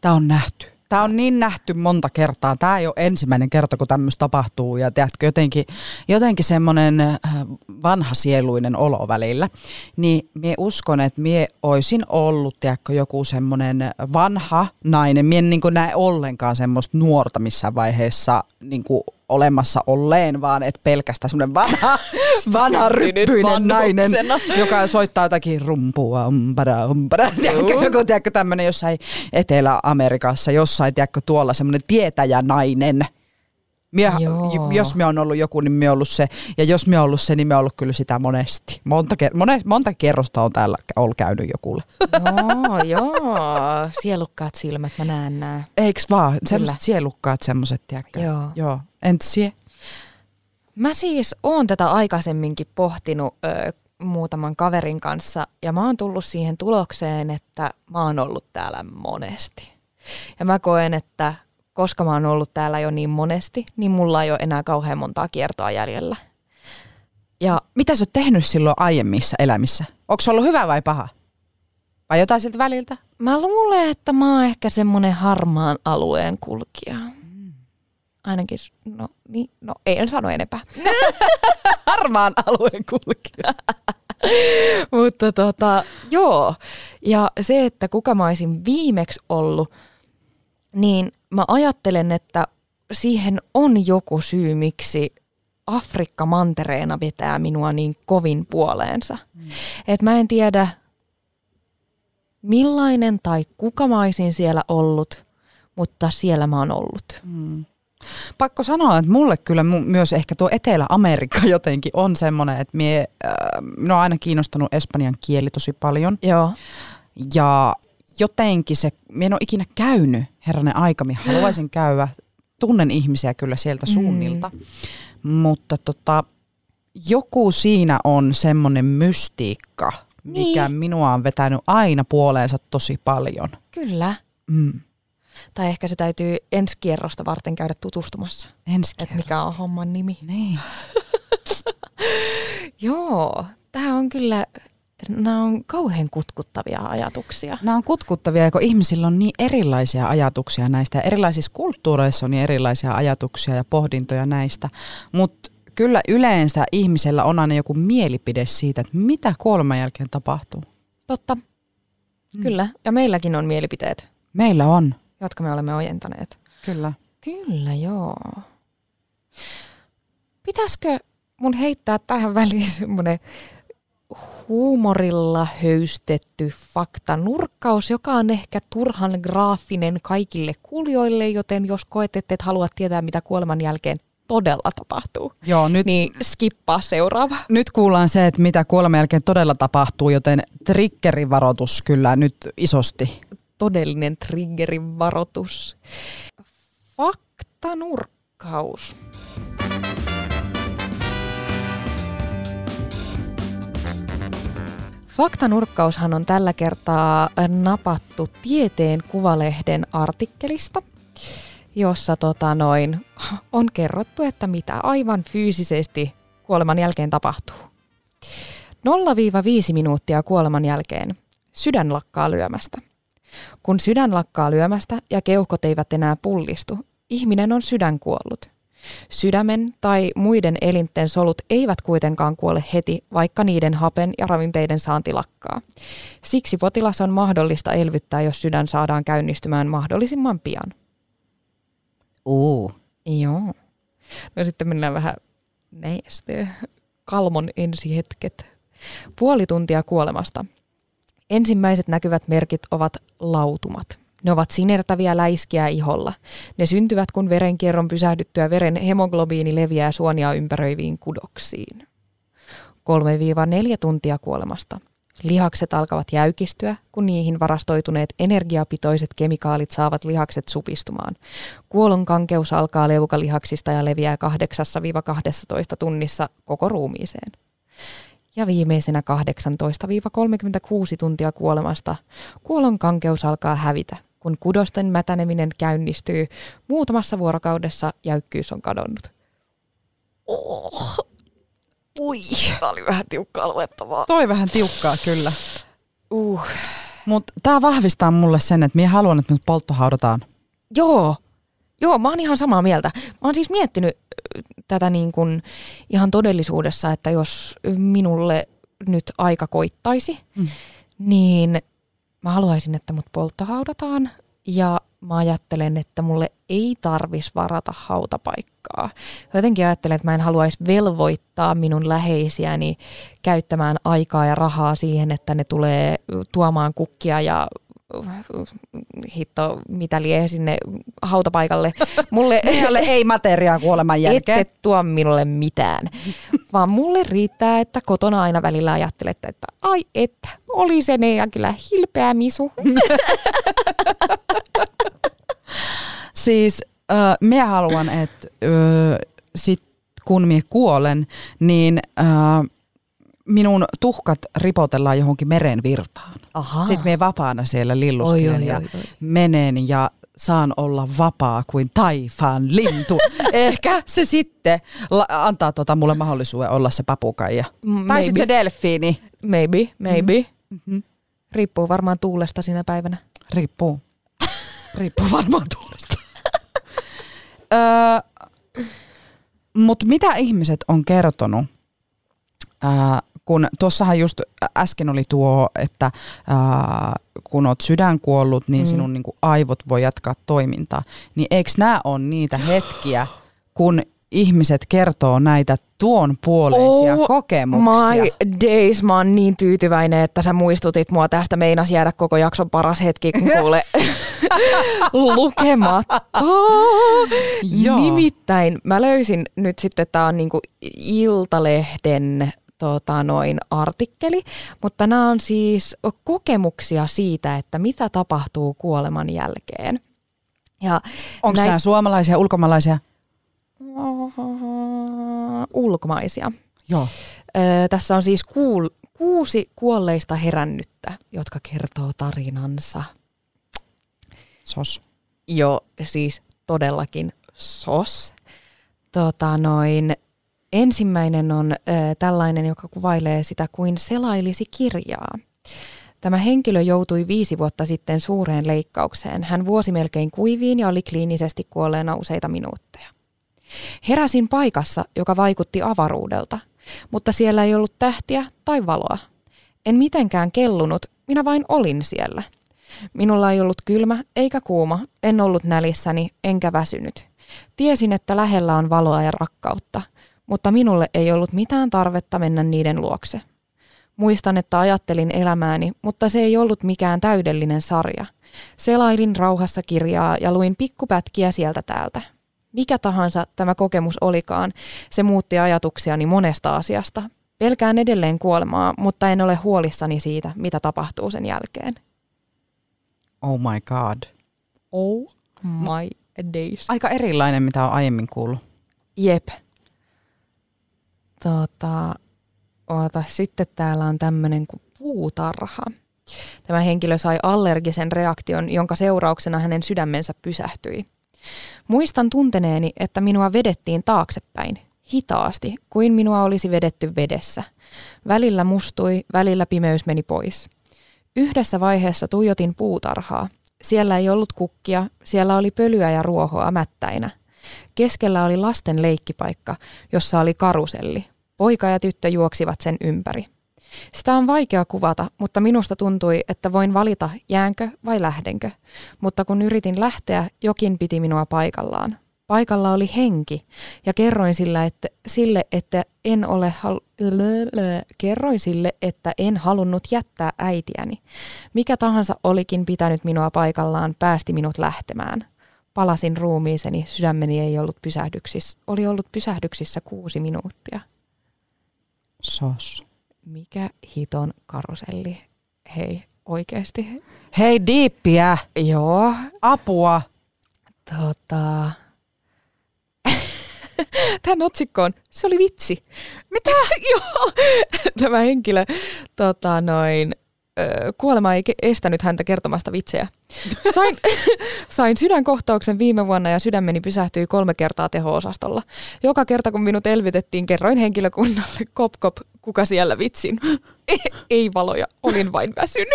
Speaker 2: tämä on nähty. Tämä on niin nähty monta kertaa. Tämä ei ole ensimmäinen kerta, kun tämmöistä tapahtuu. Ja tiedätkö, jotenkin, jotenkin semmoinen äh, vanha sieluinen olo välillä. Niin mie uskon, että mie olisin ollut, tiedätkö, joku semmoinen vanha nainen. Mie en niin näe ollenkaan semmoista nuorta missään vaiheessa niin olemassa olleen, vaan et pelkästään semmoinen vanha, vanha ryppyinen nainen, joka soittaa jotakin rumpua, umpara, umpara. Tiedätkö, joku tiedätkö, tämmöinen jossain Etelä-Amerikassa, jossain tiedätkö, tuolla semmoinen tietäjä nainen. Mie,
Speaker 1: Joo.
Speaker 2: jos me on ollut joku, niin me on ollut se. Ja jos me on ollut se, niin me on ollut kyllä sitä monesti. Monta, ker- mones, monta kerrosta on täällä ollut käynyt jokulle.
Speaker 1: Joo, joo. Sielukkaat silmät, mä näen nää.
Speaker 2: Eiks vaan? Semmoiset sielukkaat semmoiset, tiedätkö?
Speaker 1: Joo.
Speaker 2: Joo. Sie?
Speaker 1: Mä siis oon tätä aikaisemminkin pohtinut ö, muutaman kaverin kanssa ja mä oon tullut siihen tulokseen, että mä oon ollut täällä monesti. Ja mä koen, että koska mä oon ollut täällä jo niin monesti, niin mulla ei ole enää kauhean montaa kiertoa jäljellä. Ja
Speaker 2: Mitä sä oot tehnyt silloin aiemmissa elämissä? Onko se ollut hyvä vai paha? Vai jotain siltä väliltä?
Speaker 1: mä luulen, että mä oon ehkä semmonen harmaan alueen kulkija. Ainakin, no, niin, no en sano enempää.
Speaker 2: Harmaan alueen kulkija.
Speaker 1: Mutta tota, joo. Ja se, että kuka mä olisin viimeksi ollut, niin mä ajattelen, että siihen on joku syy, miksi Afrikka mantereena vetää minua niin kovin puoleensa. Mm. Et mä en tiedä, millainen tai kuka mä olisin siellä ollut, mutta siellä mä oon ollut.
Speaker 2: Mm. Pakko sanoa, että mulle kyllä myös ehkä tuo Etelä-Amerikka jotenkin on semmoinen, että mie, äh, minua on aina kiinnostanut espanjan kieli tosi paljon.
Speaker 1: Joo.
Speaker 2: Ja jotenkin se, minä en ole ikinä käynyt, herranen aika, minä haluaisin käydä. Tunnen ihmisiä kyllä sieltä suunnilta, mm. mutta tota, joku siinä on semmoinen mystiikka, mikä
Speaker 1: Niin.
Speaker 2: minua on vetänyt aina puoleensa tosi paljon.
Speaker 1: Kyllä.
Speaker 2: Mm.
Speaker 1: Tai ehkä se täytyy ensi kierrosta varten käydä tutustumassa,
Speaker 2: Ensi
Speaker 1: että mikä on homman nimi.
Speaker 2: Niin.
Speaker 1: Joo, tämä on kyllä, nämä on kauhean kutkuttavia ajatuksia.
Speaker 2: Nämä on kutkuttavia, kun ihmisillä on niin erilaisia ajatuksia näistä. Erilaisissa kulttuureissa on niin erilaisia ajatuksia ja pohdintoja näistä. Mutta kyllä yleensä ihmisellä on aina joku mielipide siitä, että mitä kuoleman jälkeen tapahtuu.
Speaker 1: Totta, mm. kyllä. Ja meilläkin on mielipiteet,
Speaker 2: Meillä on,
Speaker 1: jotka me olemme ojentaneet.
Speaker 2: kyllä.
Speaker 1: Kyllä, joo. Pitäisikö mun heittää tähän väliin semmoinen huumorilla höystetty faktanurkkaus, joka on ehkä turhan graafinen kaikille kuulijoille, joten jos koetette, että haluat tietää, mitä kuoleman jälkeen todella tapahtuu,
Speaker 2: Joo, nyt,
Speaker 1: niin skippaa seuraava.
Speaker 2: nyt kuullaan se, että mitä kuoleman jälkeen todella tapahtuu, joten triggerivaroitus kyllä nyt isosti.
Speaker 1: Todellinen triggerin varoitus. Faktanurkkaus. Faktanurkkaushan on tällä kertaa napattu Tieteen Kuvalehden artikkelista, jossa tota noin, on kerrottu, että mitä aivan fyysisesti kuoleman jälkeen tapahtuu. 0-5 minuuttia kuoleman jälkeen sydän lakkaa lyömästä. Kun sydän lakkaa lyömästä ja keuhkot eivät enää pullistu, ihminen on sydän kuollut. Sydämen tai muiden elinten solut eivät kuitenkaan kuole heti, vaikka niiden hapen ja ravinteiden saanti lakkaa. Siksi potilas on mahdollista elvyttää, jos sydän saadaan käynnistymään mahdollisimman pian.
Speaker 2: Uu.
Speaker 1: Joo. No sitten mennään vähän näistä kalmon ensihetket. Puoli tuntia kuolemasta. Ensimmäiset näkyvät merkit ovat lautumat. Ne ovat sinertäviä läiskiä iholla. Ne syntyvät, kun verenkierron pysähdyttyä veren hemoglobiini leviää suonia ympäröiviin kudoksiin. 3-4 tuntia kuolemasta. Lihakset alkavat jäykistyä, kun niihin varastoituneet energiapitoiset kemikaalit saavat lihakset supistumaan. Kuolon kankeus alkaa leukalihaksista ja leviää 8-12 tunnissa koko ruumiiseen. Ja viimeisenä 18-36 tuntia kuolemasta kuolon kankeus alkaa hävitä, kun kudosten mätäneminen käynnistyy. Muutamassa vuorokaudessa jäykkyys on kadonnut. Oh. Ui, tämä oli vähän tiukkaa luettavaa.
Speaker 2: Toi vähän tiukkaa kyllä.
Speaker 1: Uh.
Speaker 2: Mutta tämä vahvistaa mulle sen, että minä haluan, että mut polttohaudataan.
Speaker 1: Joo, joo, mä oon ihan samaa mieltä. Mä oon siis miettinyt tätä niin kuin ihan todellisuudessa, että jos minulle nyt aika koittaisi,
Speaker 2: Mm.
Speaker 1: niin mä haluaisin, että mut polttohaudataan ja mä ajattelen, että mulle ei tarvis varata hautapaikkaa. Jotenkin ajattelen, että mä en haluaisi velvoittaa minun läheisiäni käyttämään aikaa ja rahaa siihen, että ne tulee tuomaan kukkia ja hitto, mitä lie sinne hautapaikalle. Mulle
Speaker 2: ei ole ei materiaa kuoleman jälkeen.
Speaker 1: Ette tuo minulle mitään, vaan mulle riittää, että kotona aina välillä ajattelette, että ai että, oli se ne ja kyllä hilpeä misu.
Speaker 2: siis äh, minä haluan, että äh, sit kun minä kuolen, niin äh, minun tuhkat ripotellaan johonkin meren virtaan. Aha. Sitten minä vapaana siellä lilluskelen ja oi, oi. menen ja saan olla vapaa kuin taifaan lintu. Ehkä se sitten la- antaa tota mulle mahdollisuuden olla se papukaija. Maybe. Tai sitten se delfiini.
Speaker 1: Maybe, maybe. Mm-hmm. Riippuu varmaan tuulesta sinä päivänä.
Speaker 2: Riippuu. Riippuu varmaan tuulesta. öö, Mutta mitä ihmiset on kertonut, ää, kun tuossahan just äsken oli tuo, että ää, kun oot sydän kuollut, niin mm. sinun niin kuin, aivot voi jatkaa toimintaa. Niin eikö nämä ole niitä hetkiä, kun ihmiset kertoo näitä tuon puoleisia oh kokemuksia.
Speaker 1: my days, mä oon niin tyytyväinen, että sä muistutit mua tästä. Meinas jäädä koko jakson paras hetki, kun kuule lukematta. Nimittäin mä löysin nyt sitten, tää on niinku Iltalehden tota, noin artikkeli, mutta nämä on siis kokemuksia siitä, että mitä tapahtuu kuoleman jälkeen.
Speaker 2: Ja Onko näin... nämä suomalaisia, ulkomaalaisia?
Speaker 1: ulkomaisia.
Speaker 2: Joo.
Speaker 1: Ö, tässä on siis kuul, kuusi kuolleista herännyttä, jotka kertoo tarinansa.
Speaker 2: Sos.
Speaker 1: Joo, siis todellakin sos. Tota noin, ensimmäinen on ö, tällainen, joka kuvailee sitä kuin selailisi kirjaa. Tämä henkilö joutui viisi vuotta sitten suureen leikkaukseen. Hän vuosi melkein kuiviin ja oli kliinisesti kuolleena useita minuutteja. Heräsin paikassa, joka vaikutti avaruudelta, mutta siellä ei ollut tähtiä tai valoa. En mitenkään kellunut, minä vain olin siellä. Minulla ei ollut kylmä eikä kuuma, en ollut nälissäni enkä väsynyt. Tiesin, että lähellä on valoa ja rakkautta, mutta minulle ei ollut mitään tarvetta mennä niiden luokse. Muistan, että ajattelin elämääni, mutta se ei ollut mikään täydellinen sarja. Selailin rauhassa kirjaa ja luin pikkupätkiä sieltä täältä. Mikä tahansa tämä kokemus olikaan, se muutti ajatuksiani monesta asiasta. Pelkään edelleen kuolemaa, mutta en ole huolissani siitä, mitä tapahtuu sen jälkeen.
Speaker 2: Oh my god.
Speaker 1: Oh my days.
Speaker 2: Aika erilainen, mitä on aiemmin kuullut.
Speaker 1: Jep. Tota, oota, sitten täällä on tämmöinen kuin puutarha. Tämä henkilö sai allergisen reaktion, jonka seurauksena hänen sydämensä pysähtyi. Muistan tunteneeni, että minua vedettiin taaksepäin, hitaasti, kuin minua olisi vedetty vedessä. Välillä mustui, välillä pimeys meni pois. Yhdessä vaiheessa tuijotin puutarhaa. Siellä ei ollut kukkia, siellä oli pölyä ja ruohoa mättäinä. Keskellä oli lasten leikkipaikka, jossa oli karuselli. Poika ja tyttö juoksivat sen ympäri. Sitä on vaikea kuvata, mutta minusta tuntui, että voin valita jäänkö vai lähdenkö. Mutta kun yritin lähteä, jokin piti minua paikallaan. Paikalla oli henki ja kerroin sillä, että, sille, että en ole hal- kerroin sille, että en halunnut jättää äitiäni. Mikä tahansa olikin pitänyt minua paikallaan, päästi minut lähtemään. Palasin ruumiiseni, sydämeni ei ollut pysähdyksissä. Oli ollut pysähdyksissä kuusi minuuttia.
Speaker 2: Sos
Speaker 1: mikä hiton karuselli. Hei, oikeasti.
Speaker 2: Hei, diippiä.
Speaker 1: Joo.
Speaker 2: Apua.
Speaker 1: Tota... Tämän otsikkoon, se oli vitsi.
Speaker 2: Mitä?
Speaker 1: Joo. Tämä henkilö tota noin, kuolema ei estänyt häntä kertomasta vitsejä. Sain, sain sydänkohtauksen viime vuonna ja sydämeni pysähtyi kolme kertaa teho-osastolla. Joka kerta kun minut elvytettiin, kerroin henkilökunnalle kop kop, kuka siellä vitsin. ei valoja, olin vain väsynyt.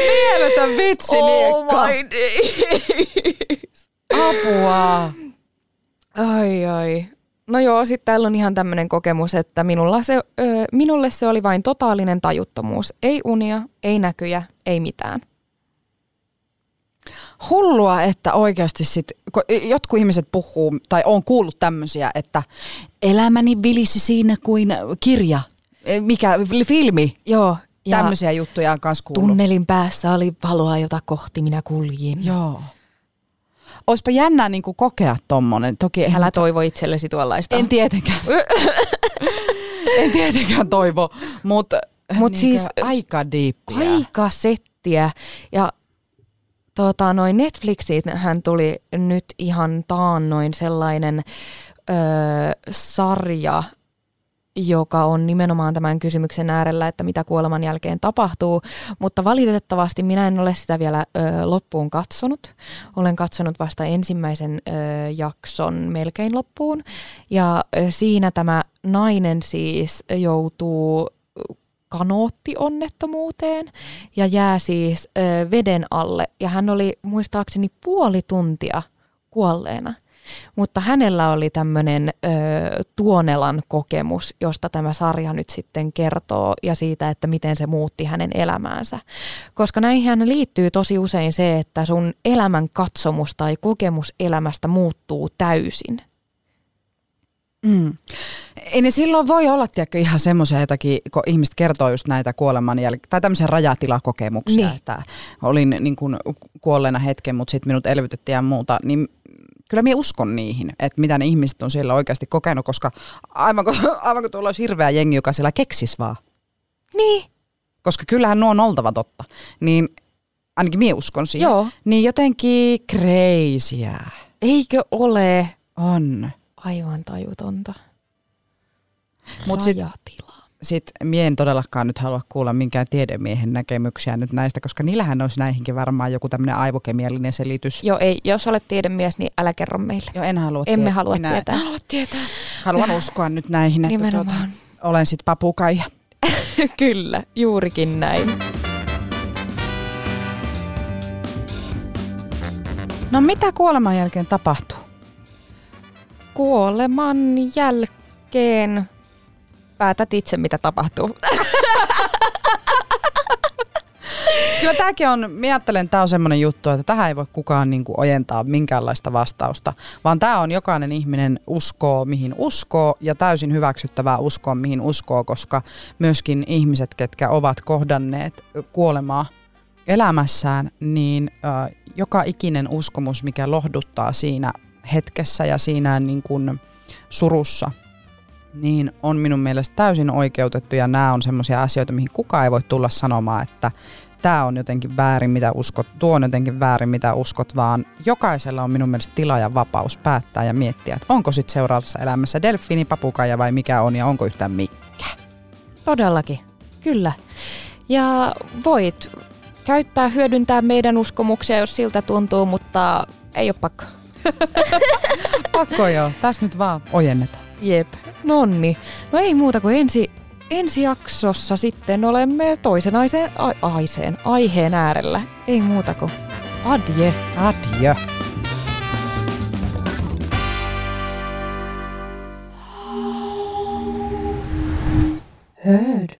Speaker 2: Mieletön vitsi,
Speaker 1: Oh.
Speaker 2: Apua.
Speaker 1: No joo, sitten täällä on ihan tämmöinen kokemus, että minulla se, ö, minulle se oli vain totaalinen tajuttomuus. Ei unia, ei näkyjä, ei mitään.
Speaker 2: Hullua, että oikeasti sit, kun jotkut ihmiset puhuu, tai on kuullut tämmöisiä, että elämäni vilisi siinä kuin kirja Eh, Mikä, filmi?
Speaker 1: Joo. Ja
Speaker 2: Tämmöisiä juttuja on kanssa kuullut.
Speaker 1: tunnelin päässä oli valoa, jota kohti minä kuljin.
Speaker 2: Joo. Oispa jännää niin kokea tommonen. Toki en,
Speaker 1: Älä toivo itsellesi tuollaista.
Speaker 2: en tietenkään. en tietenkään toivo, mutta
Speaker 1: Mut siis-
Speaker 2: aika diippiä.
Speaker 1: aika settiä. Ja tota, noin Netflixiin hän tuli nyt ihan taannoin sellainen öö, sarja, joka on nimenomaan tämän kysymyksen äärellä, että mitä kuoleman jälkeen tapahtuu, mutta valitettavasti minä en ole sitä vielä ö, loppuun katsonut. Olen katsonut vasta ensimmäisen ö, jakson melkein loppuun ja ö, siinä tämä nainen siis joutuu kanoottionnettomuuteen ja jää siis ö, veden alle ja hän oli muistaakseni puoli tuntia kuolleena. Mutta hänellä oli tämmöinen Tuonelan kokemus, josta tämä sarja nyt sitten kertoo ja siitä, että miten se muutti hänen elämäänsä. Koska näihin liittyy tosi usein se, että sun elämän katsomus tai kokemus elämästä muuttuu täysin.
Speaker 2: Mm. Ei ne silloin voi olla tiedätkö, ihan semmoisia jotakin, kun ihmiset kertoo just näitä kuoleman jäl- tai tämmöisiä rajatilakokemuksia,
Speaker 1: Niin.
Speaker 2: että olin niin kuin kuolleena hetken, mutta sitten minut elvytettiin ja muuta, niin kyllä minä uskon niihin, että mitä ne ihmiset on siellä oikeasti kokenut, koska aivan kuin, aivan kuin tuolla olisi hirveä jengi, joka siellä keksis vaan.
Speaker 1: Niin,
Speaker 2: Koska kyllähän nuo on oltava totta. Niin ainakin minä uskon siihen.
Speaker 1: joo.
Speaker 2: Niin jotenkin kreisiä
Speaker 1: Eikö ole
Speaker 2: on.
Speaker 1: aivan tajutonta?
Speaker 2: Mut sit-. Sitten mie en todellakaan nyt halua kuulla minkään tiedemiehen näkemyksiä nyt näistä, koska niillähän olisi näihinkin varmaan joku tämmöinen aivokemiallinen selitys.
Speaker 1: Joo, ei, jos olet tiedemies, niin älä kerro meille.
Speaker 2: Joo, en halua
Speaker 1: Emme
Speaker 2: tietää.
Speaker 1: halua
Speaker 2: Minä
Speaker 1: tietää.
Speaker 2: En halua tietää. Haluan uskoa nyt näihin, että tuota,
Speaker 1: Nimenomaan.
Speaker 2: olen sitten papukaija.
Speaker 1: Kyllä, juurikin näin.
Speaker 2: No mitä kuoleman jälkeen tapahtuu?
Speaker 1: Kuoleman jälkeen päätät itse, mitä tapahtuu.
Speaker 2: Kyllä tämäkin on, että tämä on semmoinen juttu, että tähän ei voi kukaan niin kuin ojentaa minkäänlaista vastausta, vaan tämä on jokainen ihminen uskoo, mihin uskoo ja täysin hyväksyttävää uskoa, mihin uskoo, koska myöskin ihmiset, ketkä ovat kohdanneet kuolemaa elämässään, niin ö, joka ikinen uskomus, mikä lohduttaa siinä hetkessä ja siinä niin kuin surussa, niin on minun mielestä täysin oikeutettu ja nämä on semmoisia asioita, mihin kukaan ei voi tulla sanomaan, että tämä on jotenkin väärin, mitä uskot, tuo on jotenkin väärin, mitä uskot, vaan jokaisella on minun mielestä tila ja vapaus päättää ja miettiä, että onko sitten seuraavassa elämässä delfiini, papukaija vai mikä on ja onko yhtään mikä.
Speaker 1: Todellakin, kyllä. Ja voit käyttää, hyödyntää meidän uskomuksia, jos siltä tuntuu, mutta ei ole pakko.
Speaker 2: Pakko joo, tässä nyt vaan ojennetaan.
Speaker 1: Jep, nonni. No ei muuta kuin ensi, ensi jaksossa sitten olemme toisen aiseen, a, aiseen, aiheen äärellä. Ei muuta kuin adje.
Speaker 2: Adieu.
Speaker 1: Hörd.